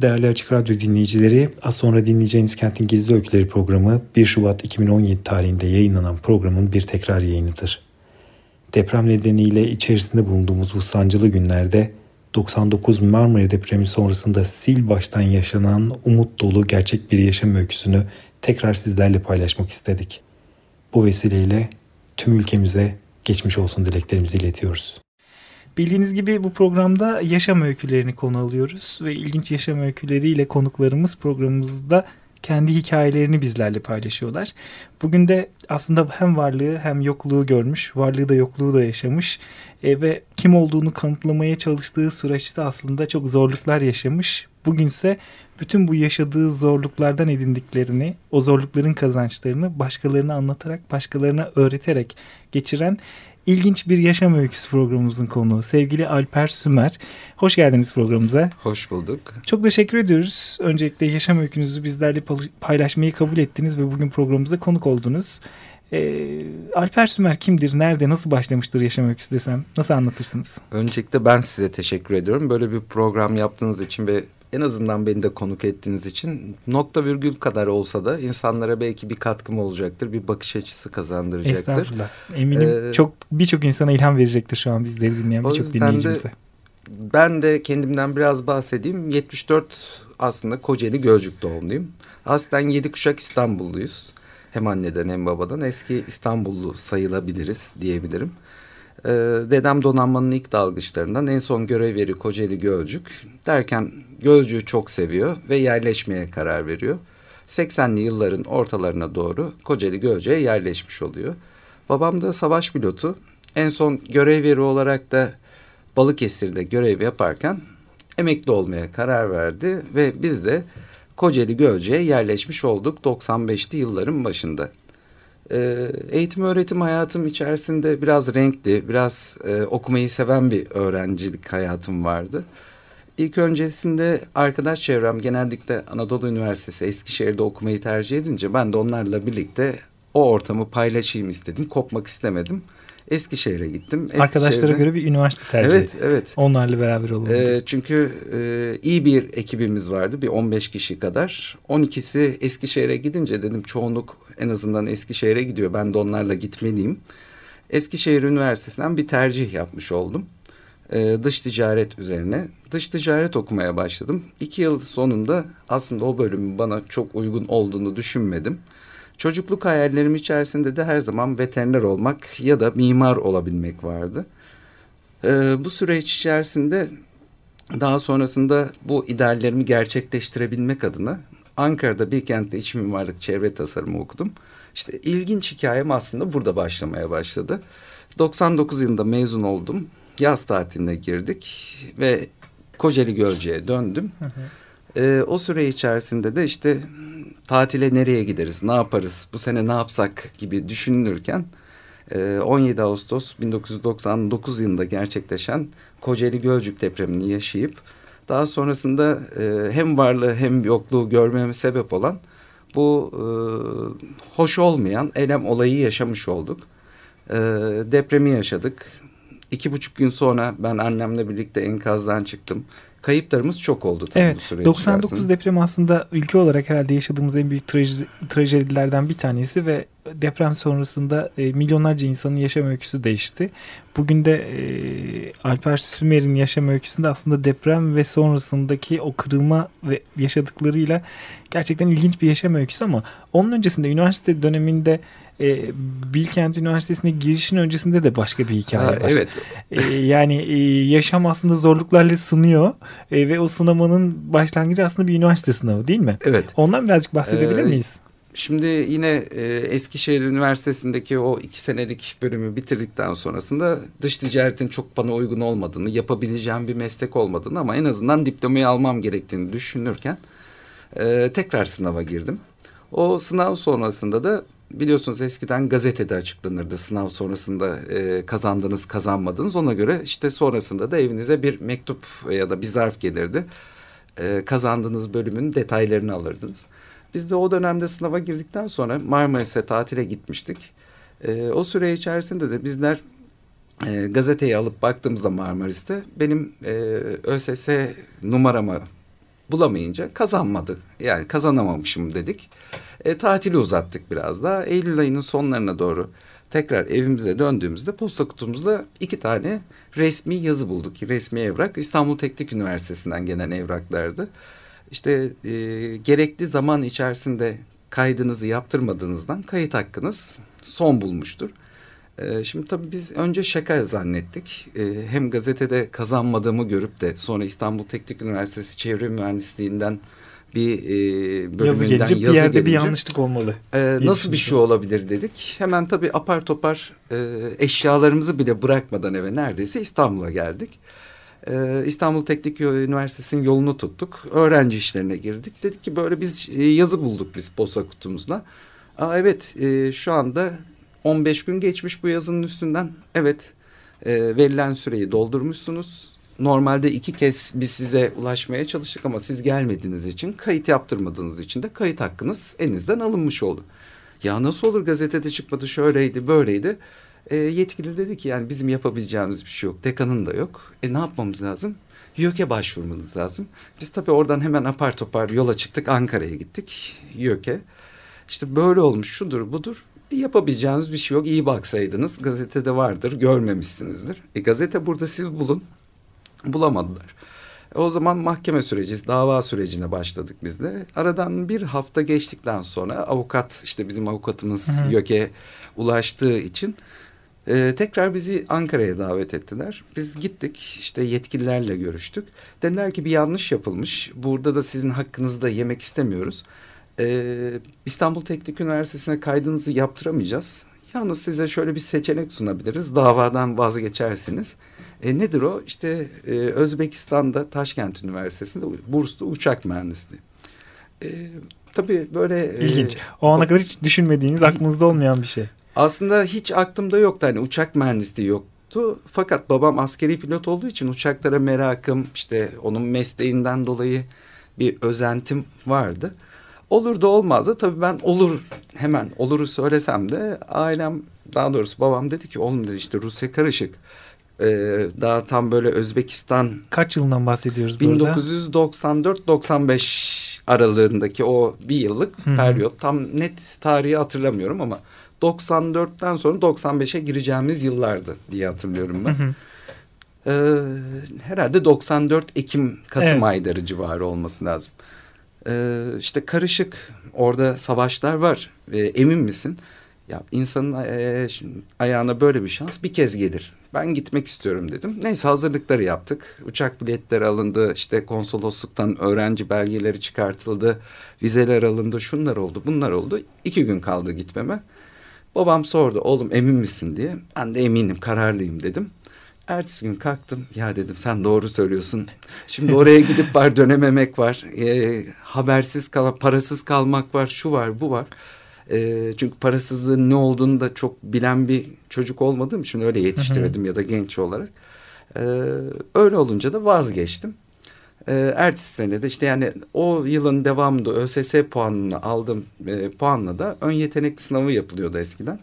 Değerli Açık Radyo dinleyicileri, az sonra dinleyeceğiniz Kentin Gizli Öyküleri programı 1 Şubat 2017 tarihinde yayınlanan programın bir tekrar yayınıdır. Deprem nedeniyle içerisinde bulunduğumuz bu sancılı günlerde 99 Marmara depremi sonrasında sil baştan yaşanan umut dolu gerçek bir yaşam öyküsünü tekrar sizlerle paylaşmak istedik. Bu vesileyle tüm ülkemize geçmiş olsun dileklerimizi iletiyoruz. Bildiğiniz gibi bu programda yaşam öykülerini konu alıyoruz ve ilginç yaşam öyküleriyle konuklarımız programımızda kendi hikayelerini bizlerle paylaşıyorlar. Bugün de aslında hem varlığı hem yokluğu görmüş, varlığı da yokluğu da yaşamış e, ve kim olduğunu kanıtlamaya çalıştığı süreçte aslında çok zorluklar yaşamış. Bugünse bütün bu yaşadığı zorluklardan edindiklerini, o zorlukların kazançlarını başkalarına anlatarak, başkalarına öğreterek geçiren ilginç bir yaşam öyküsü programımızın konuğu. Sevgili Alper Sümer. Hoş geldiniz programımıza. Hoş bulduk. Çok teşekkür ediyoruz. Öncelikle yaşam öykünüzü bizlerle paylaşmayı kabul ettiniz ve bugün programımıza konuk oldunuz. Ee, Alper Sümer kimdir, nerede, nasıl başlamıştır yaşam öyküsü desem? Nasıl anlatırsınız? Öncelikle ben size teşekkür ediyorum. Böyle bir program yaptığınız için ve en azından beni de konuk ettiğiniz için nokta virgül kadar olsa da insanlara belki bir katkım olacaktır. Bir bakış açısı kazandıracaktır. Estağfurullah. Eminim ee, çok birçok insana ilham verecektir şu an bizleri dinleyen birçok dinleyicimize. De, ben de kendimden biraz bahsedeyim. 74 aslında Kocaeli Gölcük doğumluyum. Aslen yedi kuşak İstanbulluyuz. Hem anneden hem babadan eski İstanbullu sayılabiliriz diyebilirim. Ee, dedem donanmanın ilk dalgıçlarından en son görev yeri Kocaeli Gölcük. Derken Gölcük'ü çok seviyor ve yerleşmeye karar veriyor. 80'li yılların ortalarına doğru Kocaeli Gölcük'e yerleşmiş oluyor. Babam da savaş pilotu. En son görev yeri olarak da Balıkesir'de görev yaparken emekli olmaya karar verdi ve biz de Kocaeli Gölcük'e yerleşmiş olduk 95'li yılların başında. Ee, eğitim öğretim hayatım içerisinde biraz renkli, biraz e, okumayı seven bir öğrencilik hayatım vardı. İlk öncesinde arkadaş çevrem genellikle Anadolu Üniversitesi Eskişehir'de okumayı tercih edince ben de onlarla birlikte o ortamı paylaşayım istedim. Kopmak istemedim. Eskişehir'e gittim. Eskişehir'de... Arkadaşlara göre bir üniversite tercih Evet, evet. Onlarla beraber olun. E, çünkü e, iyi bir ekibimiz vardı. Bir 15 kişi kadar. 12'si Eskişehir'e gidince dedim çoğunluk en azından Eskişehir'e gidiyor. Ben de onlarla gitmeliyim. Eskişehir Üniversitesi'nden bir tercih yapmış oldum. E, dış ticaret üzerine. Dış ticaret okumaya başladım. İki yıl sonunda aslında o bölümün bana çok uygun olduğunu düşünmedim. Çocukluk hayallerim içerisinde de her zaman veteriner olmak ya da mimar olabilmek vardı. Ee, bu süreç içerisinde daha sonrasında bu ideallerimi gerçekleştirebilmek adına Ankara'da bir kentte iç mimarlık çevre tasarımı okudum. İşte ilginç hikayem aslında burada başlamaya başladı. 99 yılında mezun oldum. Yaz tatiline girdik ve Kocaeli Gölce'ye döndüm. Hı hı. Ee, o süre içerisinde de işte tatile nereye gideriz, ne yaparız, bu sene ne yapsak gibi düşünülürken 17 e, Ağustos 1999 yılında gerçekleşen Kocaeli Gölcük depremini yaşayıp daha sonrasında e, hem varlığı hem yokluğu görmeme sebep olan bu e, hoş olmayan elem olayı yaşamış olduk. Depremi yaşadık. İki buçuk gün sonra ben annemle birlikte enkazdan çıktım kayıplarımız çok oldu tabii evet, bu süre 99 içerisinde. deprem aslında ülke olarak herhalde yaşadığımız en büyük traj trajedilerden bir tanesi ve deprem sonrasında e, milyonlarca insanın yaşam öyküsü değişti. Bugün de e, Alper Sümer'in yaşam öyküsünde aslında deprem ve sonrasındaki o kırılma ve yaşadıklarıyla gerçekten ilginç bir yaşam öyküsü ama onun öncesinde üniversite döneminde e, Bilkent Üniversitesi'ne girişin öncesinde de başka bir hikaye ha, var. Evet. E, yani e, yaşam aslında zorluklarla sınıyor e, ve o sınamanın başlangıcı aslında bir üniversite sınavı değil mi? Evet. Ondan birazcık bahsedebilir ee, miyiz? Şimdi yine e, Eskişehir Üniversitesi'ndeki o iki senelik bölümü bitirdikten sonrasında dış ticaretin çok bana uygun olmadığını, yapabileceğim bir meslek olmadığını ama en azından diplomayı almam gerektiğini düşünürken e, tekrar sınava girdim. O sınav sonrasında da biliyorsunuz eskiden gazetede açıklanırdı sınav sonrasında e, kazandınız kazanmadınız. Ona göre işte sonrasında da evinize bir mektup ya da bir zarf gelirdi. E, kazandığınız bölümün detaylarını alırdınız. Biz de o dönemde sınava girdikten sonra Marmaris'e tatile gitmiştik. E, o süre içerisinde de bizler e, gazeteyi alıp baktığımızda Marmaris'te benim e, ÖSS numaramı bulamayınca kazanmadı. Yani kazanamamışım dedik. E, tatili uzattık biraz daha. Eylül ayının sonlarına doğru tekrar evimize döndüğümüzde posta kutumuzda iki tane resmi yazı bulduk. Resmi evrak İstanbul Teknik Üniversitesi'nden gelen evraklardı. İşte e, gerekli zaman içerisinde kaydınızı yaptırmadığınızdan kayıt hakkınız son bulmuştur. E, şimdi tabii biz önce şaka zannettik. E, hem gazetede kazanmadığımı görüp de sonra İstanbul Teknik Üniversitesi Çevre Mühendisliğinden bir e, bölümünden yazı gelince yazı bir yerde gelince, bir yanlışlık olmalı. e, nasıl bir şey olabilir dedik. Hemen tabii apar topar e, eşyalarımızı bile bırakmadan eve neredeyse İstanbul'a geldik. İstanbul Teknik Üniversitesi'nin yolunu tuttuk. Öğrenci işlerine girdik. Dedik ki böyle biz yazı bulduk biz posta kutumuzla. Aa, evet e, şu anda 15 gün geçmiş bu yazının üstünden. Evet e, verilen süreyi doldurmuşsunuz. Normalde iki kez biz size ulaşmaya çalıştık ama siz gelmediğiniz için kayıt yaptırmadığınız için de kayıt hakkınız elinizden alınmış oldu. Ya nasıl olur gazetede çıkmadı şöyleydi böyleydi. E, yetkili dedi ki yani bizim yapabileceğimiz bir şey yok. Dekanın da yok. E ne yapmamız lazım? YÖK'e başvurmanız lazım. Biz tabii oradan hemen apar topar yola çıktık Ankara'ya gittik YÖK'e. İşte böyle olmuş şudur budur. Yapabileceğiniz bir şey yok. İyi baksaydınız gazetede vardır görmemişsinizdir. E, gazete burada siz bulun. Bulamadılar. E, o zaman mahkeme süreci, dava sürecine başladık biz de. Aradan bir hafta geçtikten sonra avukat, işte bizim avukatımız Hı hı. YÖK'e ulaştığı için e, tekrar bizi Ankara'ya davet ettiler. Biz gittik, işte yetkililerle görüştük. Dediler ki bir yanlış yapılmış. Burada da sizin hakkınızı da yemek istemiyoruz. E, İstanbul Teknik Üniversitesi'ne kaydınızı yaptıramayacağız. Yalnız size şöyle bir seçenek sunabiliriz. Davadan vazgeçerseniz. E, nedir o? İşte e, Özbekistan'da Taşkent Üniversitesi'nde burslu uçak mühendisliği. E, tabii böyle... e, İlginç. O ana kadar hiç düşünmediğiniz, aklınızda olmayan bir şey. aslında hiç aklımda yoktu. Hani uçak mühendisliği yoktu. Fakat babam askeri pilot olduğu için uçaklara merakım, işte onun mesleğinden dolayı bir özentim vardı. Olur da olmaz da tabii ben olur hemen oluru söylesem de ailem daha doğrusu babam dedi ki oğlum dedi işte Rusya karışık. Ee, daha tam böyle Özbekistan Kaç yılından bahsediyoruz burada? 1994-95 aralığındaki o bir yıllık Hı hı. periyot tam net tarihi hatırlamıyorum ama 94'ten sonra 95'e gireceğimiz yıllardı diye hatırlıyorum ben. Hı hı. Ee, herhalde 94 Ekim Kasım Evet. ayları civarı olması lazım. Ee, işte karışık orada savaşlar var. Ee, emin misin? Ya insanın e, ayağına böyle bir şans bir kez gelir. Ben gitmek istiyorum dedim. Neyse hazırlıkları yaptık. Uçak biletleri alındı. işte konsolosluktan öğrenci belgeleri çıkartıldı. Vizeler alındı. Şunlar oldu bunlar oldu. İki gün kaldı gitmeme. Babam sordu oğlum emin misin diye. Ben de eminim kararlıyım dedim. Ertesi gün kalktım. Ya dedim sen doğru söylüyorsun. Şimdi oraya gidip var dönememek var. E, habersiz kal parasız kalmak var. Şu var bu var. E, çünkü parasızlığın ne olduğunu da çok bilen bir çocuk olmadığım için öyle yetiştirdim ya da genç olarak. E, öyle olunca da vazgeçtim. E, ertesi sene de işte yani o yılın devamında ÖSS puanını aldım e, puanla da ön yetenek sınavı yapılıyordu eskiden.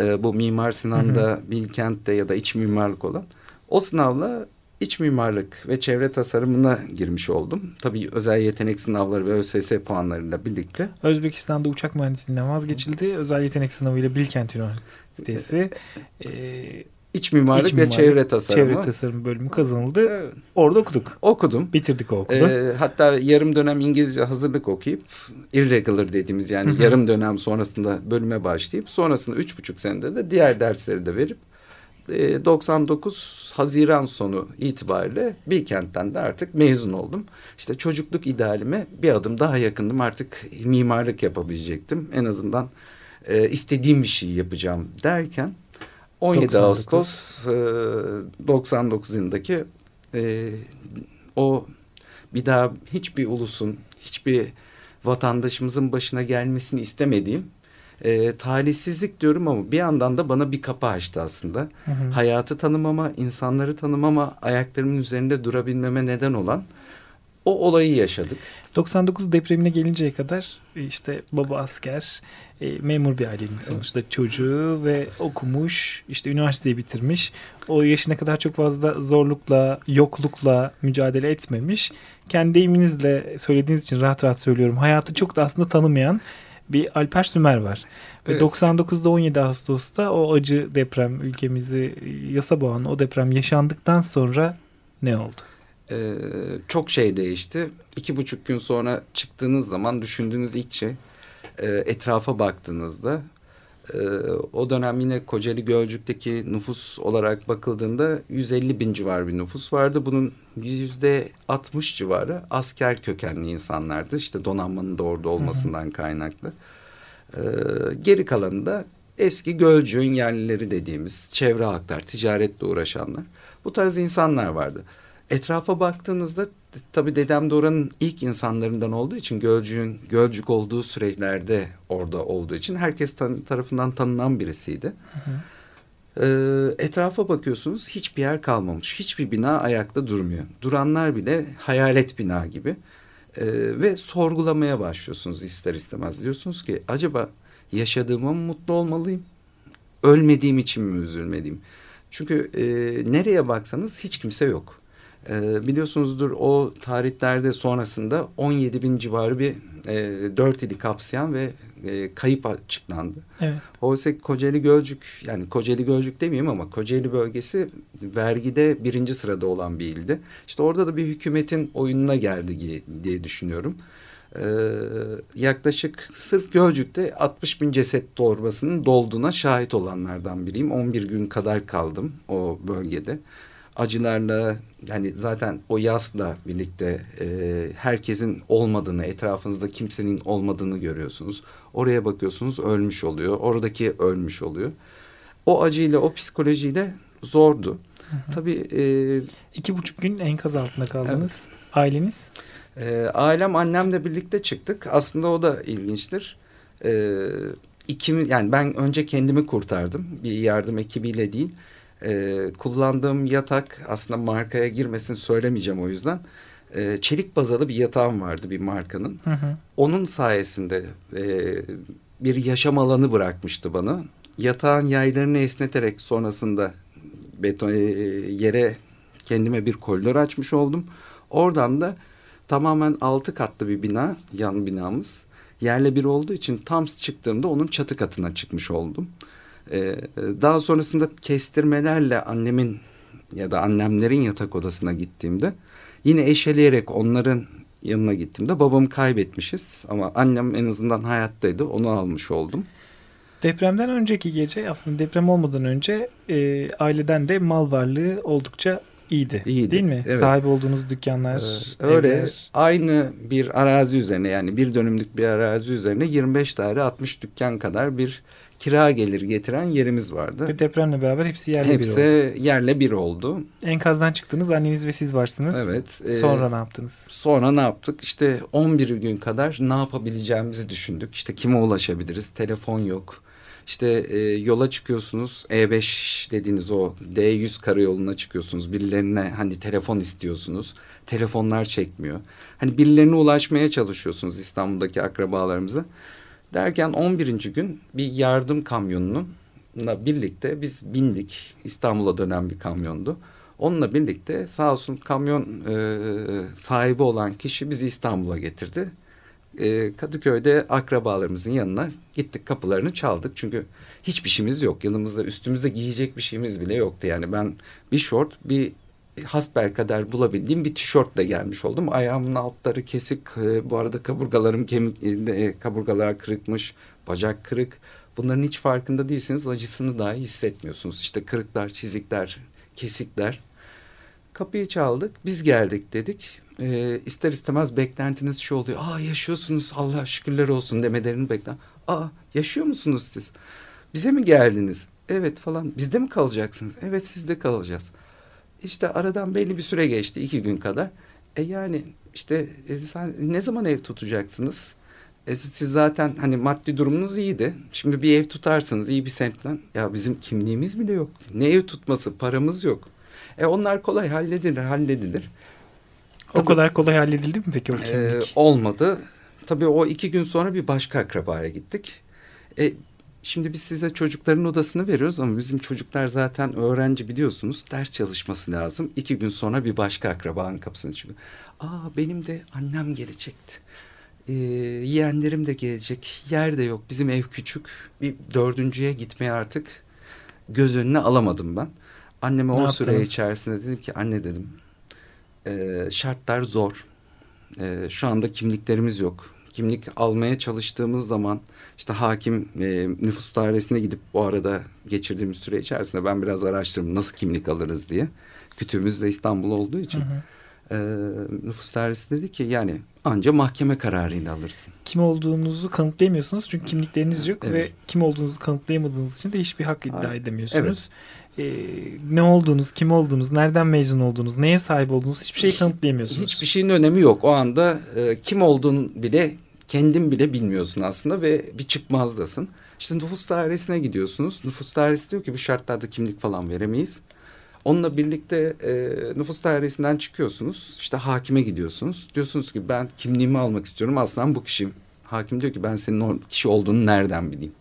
E, bu Mimar Sinan'da, Bilkent'te ya da iç mimarlık olan. O sınavla iç mimarlık ve çevre tasarımına girmiş oldum. Tabii özel yetenek sınavları ve ÖSS puanlarıyla birlikte. Özbekistan'da uçak mühendisliğinden vazgeçildi. Özel yetenek sınavıyla Bilkent Üniversitesi e, İç mimarlık İç ve mimarlık, çevre tasarımı. çevre tasarım bölümü kazanıldı. Evet, Orada okuduk. okudum. Bitirdik o okulu. Ee, hatta yarım dönem İngilizce hazırlık okuyup irregular dediğimiz yani yarım dönem sonrasında bölüme başlayıp sonrasında üç buçuk senede de diğer dersleri de verip e, 99 Haziran sonu itibariyle Bilkent'ten de artık mezun oldum. İşte çocukluk idealime bir adım daha yakındım. Artık mimarlık yapabilecektim. En azından e, istediğim bir şey yapacağım derken 17 99. Ağustos e, 99 yılındaki e, o bir daha hiçbir ulusun, hiçbir vatandaşımızın başına gelmesini istemediğim e, talihsizlik diyorum ama bir yandan da bana bir kapı açtı aslında. Hı hı. Hayatı tanımama, insanları tanımama, ayaklarımın üzerinde durabilmeme neden olan o olayı yaşadık. 99 depremine gelinceye kadar işte baba asker, e, memur bir ailenin sonuçta çocuğu ve okumuş, işte üniversiteyi bitirmiş. O yaşına kadar çok fazla zorlukla, yoklukla mücadele etmemiş. Kendi deyiminizle söylediğiniz için rahat rahat söylüyorum. Hayatı çok da aslında tanımayan bir Alper Sümer var. Evet. Ve 99'da 17 Ağustos'ta o acı deprem ülkemizi yasa boğan o deprem yaşandıktan sonra ne oldu? Ee, çok şey değişti. İki buçuk gün sonra çıktığınız zaman düşündüğünüz ilk şey e, etrafa baktığınızda e, o dönem yine Kocaeli Gölcük'teki nüfus olarak bakıldığında 150 bin civar bir nüfus vardı. Bunun yüzde 60 civarı asker kökenli insanlardı. İşte donanmanın da orada olmasından kaynaklı. E, geri kalanı da eski Gölcük'ün yerlileri dediğimiz çevre halklar, ticaretle uğraşanlar. Bu tarz insanlar vardı. Etrafa baktığınızda tabii dedem de oranın ilk insanlarından olduğu için Gölcük'ün Gölcük olduğu süreçlerde orada olduğu için herkes tan tarafından tanınan birisiydi. Hı hı. Ee, etrafa bakıyorsunuz hiçbir yer kalmamış. Hiçbir bina ayakta durmuyor. Duranlar bile hayalet bina gibi. Ee, ve sorgulamaya başlıyorsunuz ister istemez. Diyorsunuz ki acaba yaşadığıma mı mutlu olmalıyım? Ölmediğim için mi üzülmeliyim? Çünkü e, nereye baksanız hiç kimse yok. E, biliyorsunuzdur o tarihlerde sonrasında 17 bin civarı bir e, 4 ili kapsayan ve e, kayıp açıklandı. Evet. Oysa Kocaeli Gölcük yani Kocaeli Gölcük demeyeyim ama Kocaeli bölgesi vergide birinci sırada olan bir ildi. İşte orada da bir hükümetin oyununa geldi diye düşünüyorum. Ee, yaklaşık sırf Gölcük'te 60 bin ceset torbasının dolduğuna şahit olanlardan biriyim. 11 gün kadar kaldım o bölgede acılarla yani zaten o yasla birlikte e, herkesin olmadığını, etrafınızda kimsenin olmadığını görüyorsunuz. Oraya bakıyorsunuz ölmüş oluyor. Oradaki ölmüş oluyor. O acıyla, o psikolojiyle zordu. Hı hı. Tabii. E, İki buçuk gün enkaz altında kaldınız. Evet. Aileniz? E, ailem annemle birlikte çıktık. Aslında o da ilginçtir. E, ikimi, yani ben önce kendimi kurtardım. Bir yardım ekibiyle değil. E, kullandığım yatak aslında markaya girmesin söylemeyeceğim o yüzden. E, çelik bazalı bir yatağım vardı bir markanın. Hı hı. Onun sayesinde e, bir yaşam alanı bırakmıştı bana. Yatağın yaylarını esneterek sonrasında beton e, yere kendime bir koridor açmış oldum. Oradan da tamamen altı katlı bir bina, yan binamız. Yerle bir olduğu için tam çıktığımda onun çatı katına çıkmış oldum. Ee, daha sonrasında kestirmelerle annemin ya da annemlerin yatak odasına gittiğimde yine eşeleyerek onların yanına gittiğimde babamı kaybetmişiz ama annem en azından hayattaydı onu almış oldum. Depremden önceki gece aslında deprem olmadan önce e, aileden de mal varlığı oldukça iyiydi. İyiydi. Değil mi? Evet. Sahip olduğunuz dükkanlar, ee, Öyle evler. aynı bir arazi üzerine yani bir dönümlük bir arazi üzerine 25 daire 60 dükkan kadar bir kira gelir getiren yerimiz vardı. Ve depremle beraber hepsi yerle hepsi bir oldu. Hepsi yerle bir oldu. Enkazdan çıktınız anneniz ve siz varsınız. Evet. E, sonra ne yaptınız? Sonra ne yaptık? İşte 11 gün kadar ne yapabileceğimizi düşündük. İşte kime ulaşabiliriz? Telefon yok. İşte e, yola çıkıyorsunuz E5 dediğiniz o D100 karayoluna çıkıyorsunuz. Birilerine hani telefon istiyorsunuz. Telefonlar çekmiyor. Hani birilerine ulaşmaya çalışıyorsunuz İstanbul'daki akrabalarımıza. Derken 11. gün bir yardım kamyonunla birlikte biz bindik. İstanbul'a dönen bir kamyondu. Onunla birlikte sağ olsun kamyon e, sahibi olan kişi bizi İstanbul'a getirdi. E, Kadıköy'de akrabalarımızın yanına gittik kapılarını çaldık. Çünkü hiçbir şeyimiz yok. Yanımızda üstümüzde giyecek bir şeyimiz bile yoktu. Yani ben bir şort bir hasbel kadar bulabildiğim bir tişörtle gelmiş oldum. Ayağımın altları kesik. E, bu arada kaburgalarım kemik, e, kaburgalar kırıkmış. Bacak kırık. Bunların hiç farkında değilsiniz. Acısını dahi hissetmiyorsunuz. İşte kırıklar, çizikler, kesikler. Kapıyı çaldık. Biz geldik dedik. E, ister istemez beklentiniz şu oluyor. Aa yaşıyorsunuz Allah şükürler olsun demelerini bekler. Aa yaşıyor musunuz siz? Bize mi geldiniz? Evet falan. Bizde mi kalacaksınız? Evet sizde kalacağız. İşte aradan belli bir süre geçti. iki gün kadar. E yani işte e, sen ne zaman ev tutacaksınız? E, siz zaten hani maddi durumunuz iyiydi. Şimdi bir ev tutarsınız iyi bir semtten. Ya bizim kimliğimiz bile yok. Ne ev tutması paramız yok. E onlar kolay halledilir halledilir. O kadar kolay halledildi mi peki o E, kimlik? olmadı. Tabii o iki gün sonra bir başka akrabaya gittik. E, şimdi biz size çocukların odasını veriyoruz ama bizim çocuklar zaten öğrenci biliyorsunuz. Ders çalışması lazım. İki gün sonra bir başka akrabanın kapısını çıkıyor. Aa benim de annem gelecekti. E, yeğenlerim de gelecek. Yer de yok. Bizim ev küçük. Bir dördüncüye gitmeye artık göz önüne alamadım ben. Anneme Ne o süre yaptınız? içerisinde dedim ki anne dedim e, şartlar zor. E, şu anda kimliklerimiz yok. Kimlik almaya çalıştığımız zaman işte hakim e, nüfus dairesine gidip bu arada geçirdiğimiz süre içerisinde ben biraz araştırdım nasıl kimlik alırız diye. Kütüğümüz de İstanbul olduğu için. Hı hı. E, nüfus dairesi dedi ki yani anca mahkeme kararıyla alırsın. Kim olduğunuzu kanıtlayamıyorsunuz çünkü kimlikleriniz yok Evet. ve kim olduğunuzu kanıtlayamadığınız için de hiçbir hak iddia Aynen. edemiyorsunuz. Ee, ne olduğunuz, kim olduğunuz, nereden mezun olduğunuz, neye sahip olduğunuz hiçbir şeyi kanıtlayamıyorsunuz. Hiçbir şeyin önemi yok. O anda e, kim olduğunu bile kendin bile bilmiyorsun aslında ve bir çıkmazdasın. İşte nüfus dairesine gidiyorsunuz. Nüfus dairesi diyor ki bu şartlarda kimlik falan veremeyiz. Onunla birlikte e, nüfus dairesinden çıkıyorsunuz. İşte hakime gidiyorsunuz. Diyorsunuz ki ben kimliğimi almak istiyorum. Aslında bu kişiyim. Hakim diyor ki ben senin o kişi olduğunu nereden bileyim?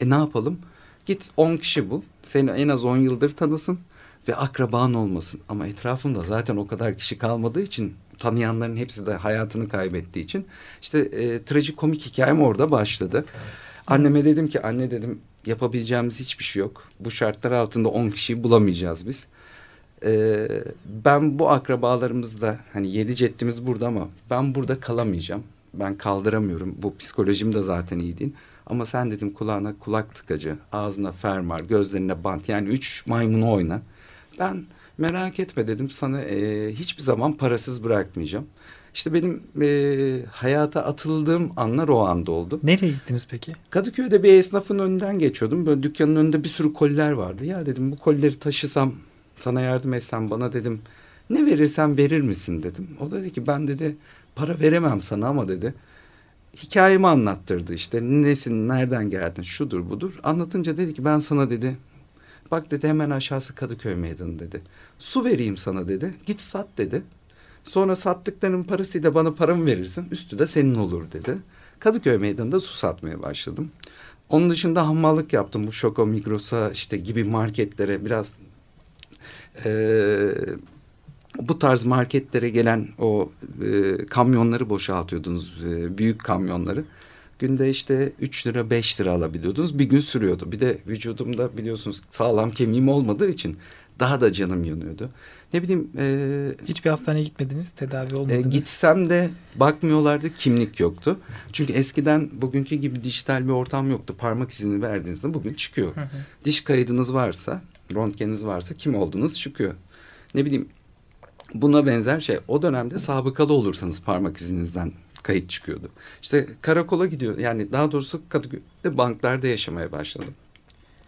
E ne yapalım? Git 10 kişi bul. Seni en az 10 yıldır tanısın ve akraban olmasın. Ama etrafımda zaten o kadar kişi kalmadığı için tanıyanların hepsi de hayatını kaybettiği için işte e, trajikomik hikayem orada başladı. Anneme dedim ki anne dedim yapabileceğimiz hiçbir şey yok. Bu şartlar altında 10 kişiyi bulamayacağız biz. E, ben bu akrabalarımızda hani yedi ceddimiz burada ama ben burada kalamayacağım. Ben kaldıramıyorum. Bu psikolojim de zaten iyi değil. Ama sen dedim kulağına kulak tıkacı, ağzına fermuar, gözlerine bant yani üç maymunu oyna. Ben merak etme dedim sana e, hiçbir zaman parasız bırakmayacağım. İşte benim e, hayata atıldığım anlar o anda oldu. Nereye gittiniz peki? Kadıköy'de bir esnafın önünden geçiyordum. Böyle dükkanın önünde bir sürü koliler vardı. Ya dedim bu kolileri taşısam sana yardım etsem bana dedim ne verirsen verir misin dedim. O da dedi ki ben dedi para veremem sana ama dedi hikayemi anlattırdı işte nesin nereden geldin şudur budur. Anlatınca dedi ki ben sana dedi bak dedi hemen aşağısı Kadıköy meydanı dedi. Su vereyim sana dedi git sat dedi. Sonra sattıklarının parasıyla bana paramı verirsin üstü de senin olur dedi. Kadıköy meydanında su satmaya başladım. Onun dışında hammallık yaptım bu Şoko Migros'a işte gibi marketlere biraz eee, bu tarz marketlere gelen o e, kamyonları boşaltıyordunuz e, büyük kamyonları. Günde işte 3 lira 5 lira alabiliyordunuz bir gün sürüyordu. Bir de vücudumda biliyorsunuz sağlam kemiğim olmadığı için daha da canım yanıyordu. Ne bileyim e, Hiçbir hastaneye gitmediniz, tedavi e, olmadınız. gitsem de bakmıyorlardı kimlik yoktu. Çünkü eskiden bugünkü gibi dijital bir ortam yoktu. Parmak izini verdiğinizde bugün çıkıyor. Hı hı. Diş kaydınız varsa, röntgeniniz varsa kim olduğunuz çıkıyor. Ne bileyim buna benzer şey. O dönemde sabıkalı olursanız parmak izinizden kayıt çıkıyordu. İşte karakola gidiyor. Yani daha doğrusu Kadıköy'de banklarda yaşamaya başladım.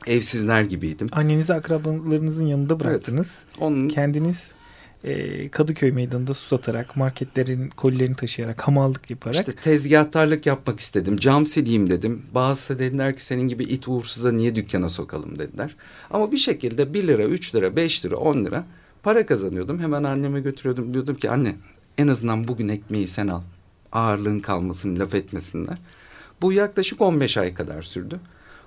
Evsizler gibiydim. Annenizi akrabalarınızın yanında bıraktınız. Onun Kendiniz e, Kadıköy meydanında su satarak, marketlerin kolilerini taşıyarak, hamallık yaparak İşte tezgahtarlık yapmak istedim. Cam sileyim dedim. Bazısı dediler ki senin gibi it uğursuza niye dükkana sokalım dediler. Ama bir şekilde 1 lira, 3 lira, 5 lira, 10 lira para kazanıyordum. Hemen anneme götürüyordum. Diyordum ki anne en azından bugün ekmeği sen al. Ağırlığın kalmasın, laf etmesinler. Bu yaklaşık 15 ay kadar sürdü.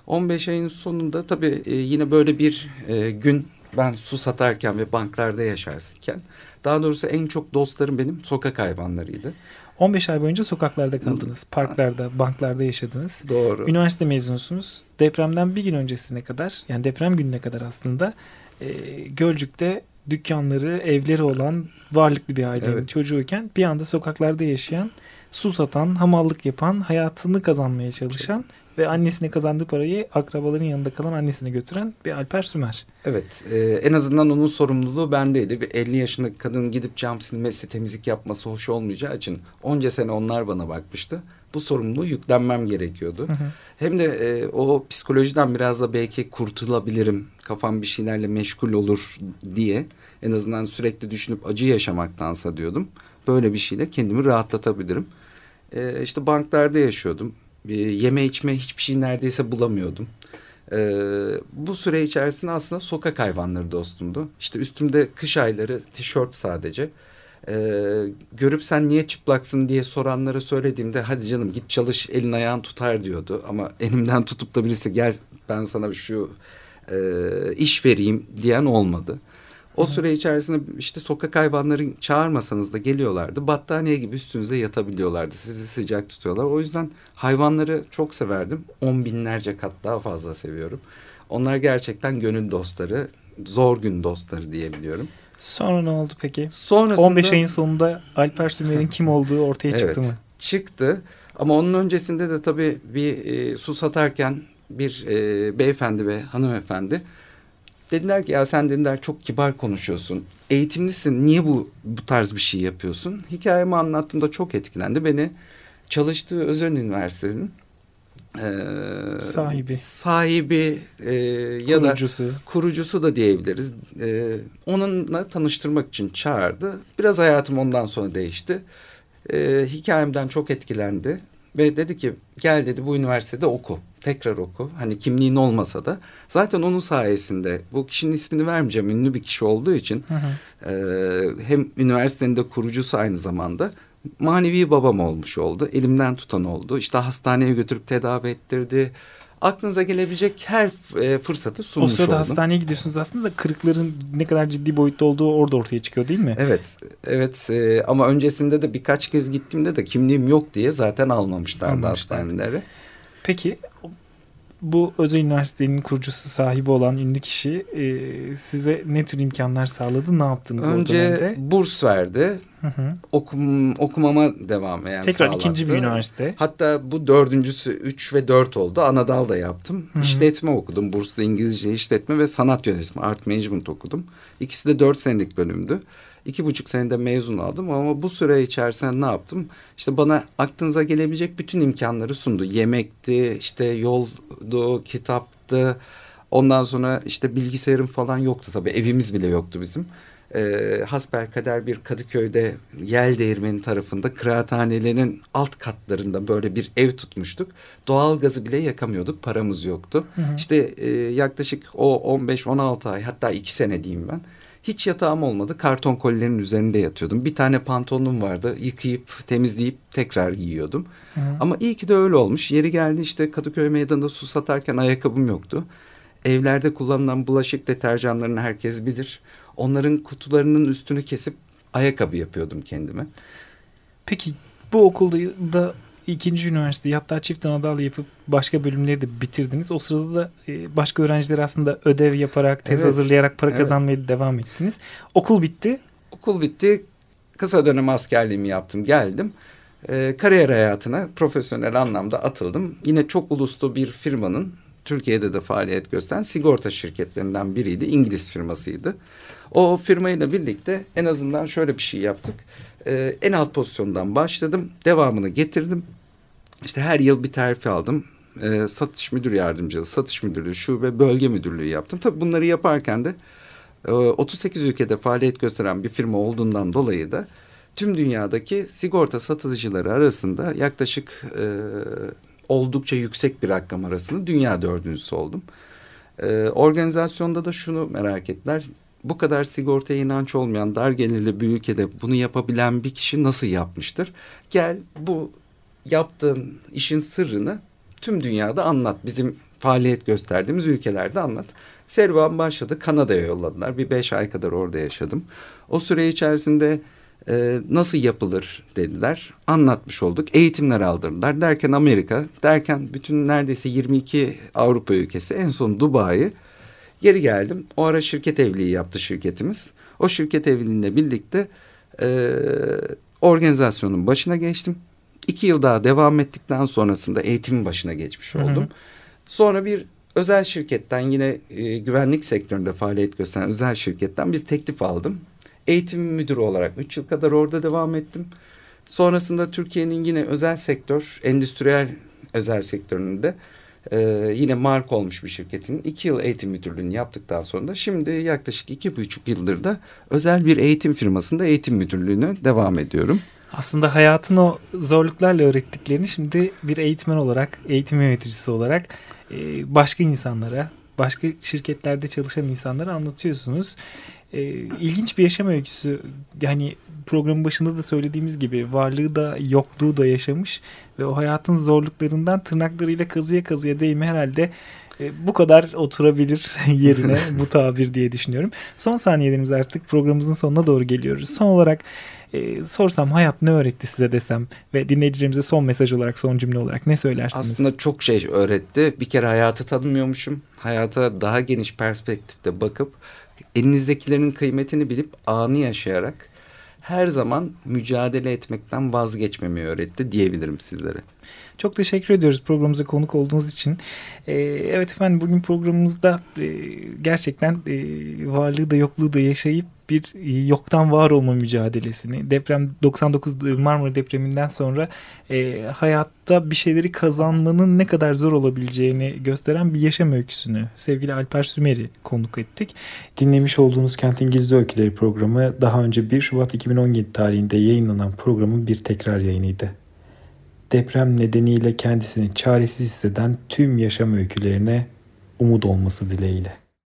15 ayın sonunda tabii e, yine böyle bir e, gün ben su satarken ve banklarda yaşarken daha doğrusu en çok dostlarım benim sokak hayvanlarıydı. 15 ay boyunca sokaklarda kaldınız. Parklarda, banklarda yaşadınız. Doğru. Üniversite mezunusunuz. Depremden bir gün öncesine kadar yani deprem gününe kadar aslında e, Gölcük'te dükkanları, evleri olan varlıklı bir ailenin Evet. çocuğuyken bir anda sokaklarda yaşayan, su satan, hamallık yapan, hayatını kazanmaya çalışan ve annesine kazandığı parayı akrabaların yanında kalan annesine götüren bir Alper Sümer. Evet e, en azından onun sorumluluğu bendeydi. Bir 50 yaşındaki kadın gidip cam silmesi temizlik yapması hoş olmayacağı için onca sene onlar bana bakmıştı. Bu sorumluluğu yüklenmem gerekiyordu. Hı hı. Hem de e, o psikolojiden biraz da belki kurtulabilirim. Kafam bir şeylerle meşgul olur diye en azından sürekli düşünüp acı yaşamaktansa diyordum. Böyle bir şeyle kendimi rahatlatabilirim. E, işte banklarda yaşıyordum. E, yeme içme hiçbir şey neredeyse bulamıyordum. E, bu süre içerisinde aslında sokak hayvanları dostumdu. İşte üstümde kış ayları tişört sadece. E, görüp sen niye çıplaksın diye soranlara söylediğimde hadi canım git çalış elin ayağın tutar diyordu. Ama elimden tutup da birisi gel ben sana şu e, iş vereyim diyen olmadı. O süre içerisinde işte sokak hayvanları çağırmasanız da geliyorlardı. Battaniye gibi üstünüze yatabiliyorlardı. Sizi sıcak tutuyorlar. O yüzden hayvanları çok severdim. On binlerce kat daha fazla seviyorum. Onlar gerçekten gönül dostları, zor gün dostları diyebiliyorum. Sonra ne oldu peki? Sonrasında 15 ayın sonunda Alper Sümer'in kim olduğu ortaya çıktı evet, mı? Çıktı. Ama onun öncesinde de tabii bir e, su satarken bir e, beyefendi ve hanımefendi dediler ki ya sen dediler çok kibar konuşuyorsun. Eğitimlisin. Niye bu bu tarz bir şey yapıyorsun? Hikayemi anlattığımda çok etkilendi. Beni çalıştığı özel üniversitenin e, Sahibi. sahibi e, ya da Kurucusu. kurucusu da diyebiliriz. Ee, onunla tanıştırmak için çağırdı. Biraz hayatım ondan sonra değişti. Ee, hikayemden çok etkilendi. Ve dedi ki gel dedi bu üniversitede oku. Tekrar oku. Hani kimliğin olmasa da. Zaten onun sayesinde bu kişinin ismini vermeyeceğim. Ünlü bir kişi olduğu için. Hı hı. e, hem üniversitenin de kurucusu aynı zamanda. Manevi babam olmuş oldu. Elimden tutan oldu. İşte hastaneye götürüp tedavi ettirdi. Aklınıza gelebilecek her e, fırsatı O sunmuş sırada oldum. hastaneye gidiyorsunuz aslında da kırıkların ne kadar ciddi boyutta olduğu orada ortaya çıkıyor değil mi? Evet, evet e, ama öncesinde de birkaç kez gittiğimde de kimliğim yok diye zaten almamışlardı Almamışlardı. hastanelere. Peki bu özel üniversitenin kurucusu sahibi olan ünlü kişi e, size ne tür imkanlar sağladı? Ne yaptınız o Önce dönemde? burs verdi, Hı hı. okum, okumama devam yani Tekrar sağlattı. ikinci bir üniversite. Hatta bu dördüncüsü üç ve dört oldu. Anadal da yaptım. Hı hı. İşletme okudum. Burslu İngilizce işletme ve sanat yönetimi, art management okudum. İkisi de dört senelik bölümdü. İki buçuk senede mezun aldım ama bu süre içerisinde ne yaptım? İşte bana aklınıza gelebilecek bütün imkanları sundu. Yemekti, işte yoldu, kitaptı. Ondan sonra işte bilgisayarım falan yoktu tabii. Evimiz bile yoktu bizim. Ee, hasbelkader bir Kadıköy'de yel değirmeni tarafında kıraathanelerin alt katlarında böyle bir ev tutmuştuk. Doğal gazı bile yakamıyorduk. Paramız yoktu. Hı hı. İşte e, yaklaşık o 15-16 ay hatta iki sene diyeyim ben. Hiç yatağım olmadı. Karton kolilerin üzerinde yatıyordum. Bir tane pantolonum vardı. Yıkayıp temizleyip tekrar giyiyordum. Hı. Ama iyi ki de öyle olmuş. Yeri geldi işte Kadıköy meydanında su satarken ayakkabım yoktu. Evlerde kullanılan bulaşık deterjanlarını herkes bilir. Onların kutularının üstünü kesip ayakkabı yapıyordum kendime. Peki bu okulda da ikinci üniversiteyi hatta çift anadal yapıp başka bölümleri de bitirdiniz. O sırada da e, başka öğrenciler aslında ödev yaparak, tez Evet. hazırlayarak para Evet. kazanmaya devam ettiniz. Okul bitti. Okul bitti. Kısa dönem askerliğimi yaptım. Geldim. Ee, kariyer hayatına profesyonel anlamda atıldım. Yine çok uluslu bir firmanın Türkiye'de de faaliyet gösteren sigorta şirketlerinden biriydi. İngiliz firmasıydı. O firmayla birlikte en azından şöyle bir şey yaptık. Ee, en alt pozisyondan başladım. Devamını getirdim. İşte her yıl bir terfi aldım. Ee, satış müdür yardımcılığı, satış müdürlüğü, şube, bölge müdürlüğü yaptım. Tabii bunları yaparken de e, 38 ülkede faaliyet gösteren bir firma olduğundan dolayı da tüm dünyadaki sigorta satıcıları arasında yaklaşık e, oldukça yüksek bir rakam arasında dünya dördüncüsü oldum. E, organizasyonda da şunu merak ettiler. Bu kadar sigortaya inanç olmayan dar gelirli bir ülkede bunu yapabilen bir kişi nasıl yapmıştır? Gel bu yaptığın işin sırrını tüm dünyada anlat. Bizim faaliyet gösterdiğimiz ülkelerde anlat. Serüven başladı. Kanada'ya yolladılar. Bir beş ay kadar orada yaşadım. O süre içerisinde e, nasıl yapılır dediler. Anlatmış olduk. Eğitimler aldırdılar. Derken Amerika, derken bütün neredeyse 22 Avrupa ülkesi, en son Dubai. Geri geldim. O ara şirket evliliği yaptı şirketimiz. O şirket evliliğiyle birlikte e, organizasyonun başına geçtim. İki yıl daha devam ettikten sonrasında eğitimin başına geçmiş oldum. Hı hı. Sonra bir özel şirketten yine e, güvenlik sektöründe faaliyet gösteren özel şirketten bir teklif aldım. Eğitim müdürü olarak üç yıl kadar orada devam ettim. Sonrasında Türkiye'nin yine özel sektör, endüstriyel özel sektöründe e, yine mark olmuş bir şirketin iki yıl eğitim müdürlüğünü yaptıktan sonra da şimdi yaklaşık iki buçuk yıldır da özel bir eğitim firmasında eğitim müdürlüğüne devam ediyorum. Aslında hayatın o zorluklarla öğrettiklerini şimdi bir eğitmen olarak, eğitim yöneticisi olarak e, başka insanlara, başka şirketlerde çalışan insanlara anlatıyorsunuz. E, ilginç bir yaşam öyküsü. Yani programın başında da söylediğimiz gibi varlığı da yokluğu da yaşamış ve o hayatın zorluklarından tırnaklarıyla kazıya kazıya değme herhalde e, bu kadar oturabilir yerine bu tabir diye düşünüyorum. Son saniyelerimiz artık programımızın sonuna doğru geliyoruz. Son olarak e, sorsam hayat ne öğretti size desem ve dinleyicilerimize son mesaj olarak son cümle olarak ne söylersiniz? Aslında çok şey öğretti. Bir kere hayatı tanımıyormuşum. Hayata daha geniş perspektifte bakıp elinizdekilerin kıymetini bilip anı yaşayarak her zaman mücadele etmekten vazgeçmemeyi öğretti diyebilirim sizlere. Çok teşekkür ediyoruz programımıza konuk olduğunuz için. Ee, evet efendim bugün programımızda e, gerçekten e, varlığı da yokluğu da yaşayıp bir e, yoktan var olma mücadelesini deprem 99 Marmara depreminden sonra e, hayatta bir şeyleri kazanmanın ne kadar zor olabileceğini gösteren bir yaşam öyküsünü sevgili Alper Sümer'i konuk ettik. Dinlemiş olduğunuz Kentin Gizli Öyküleri programı daha önce 1 Şubat 2017 tarihinde yayınlanan programın bir tekrar yayınıydı. Deprem nedeniyle kendisini çaresiz hisseden tüm yaşam öykülerine umut olması dileğiyle.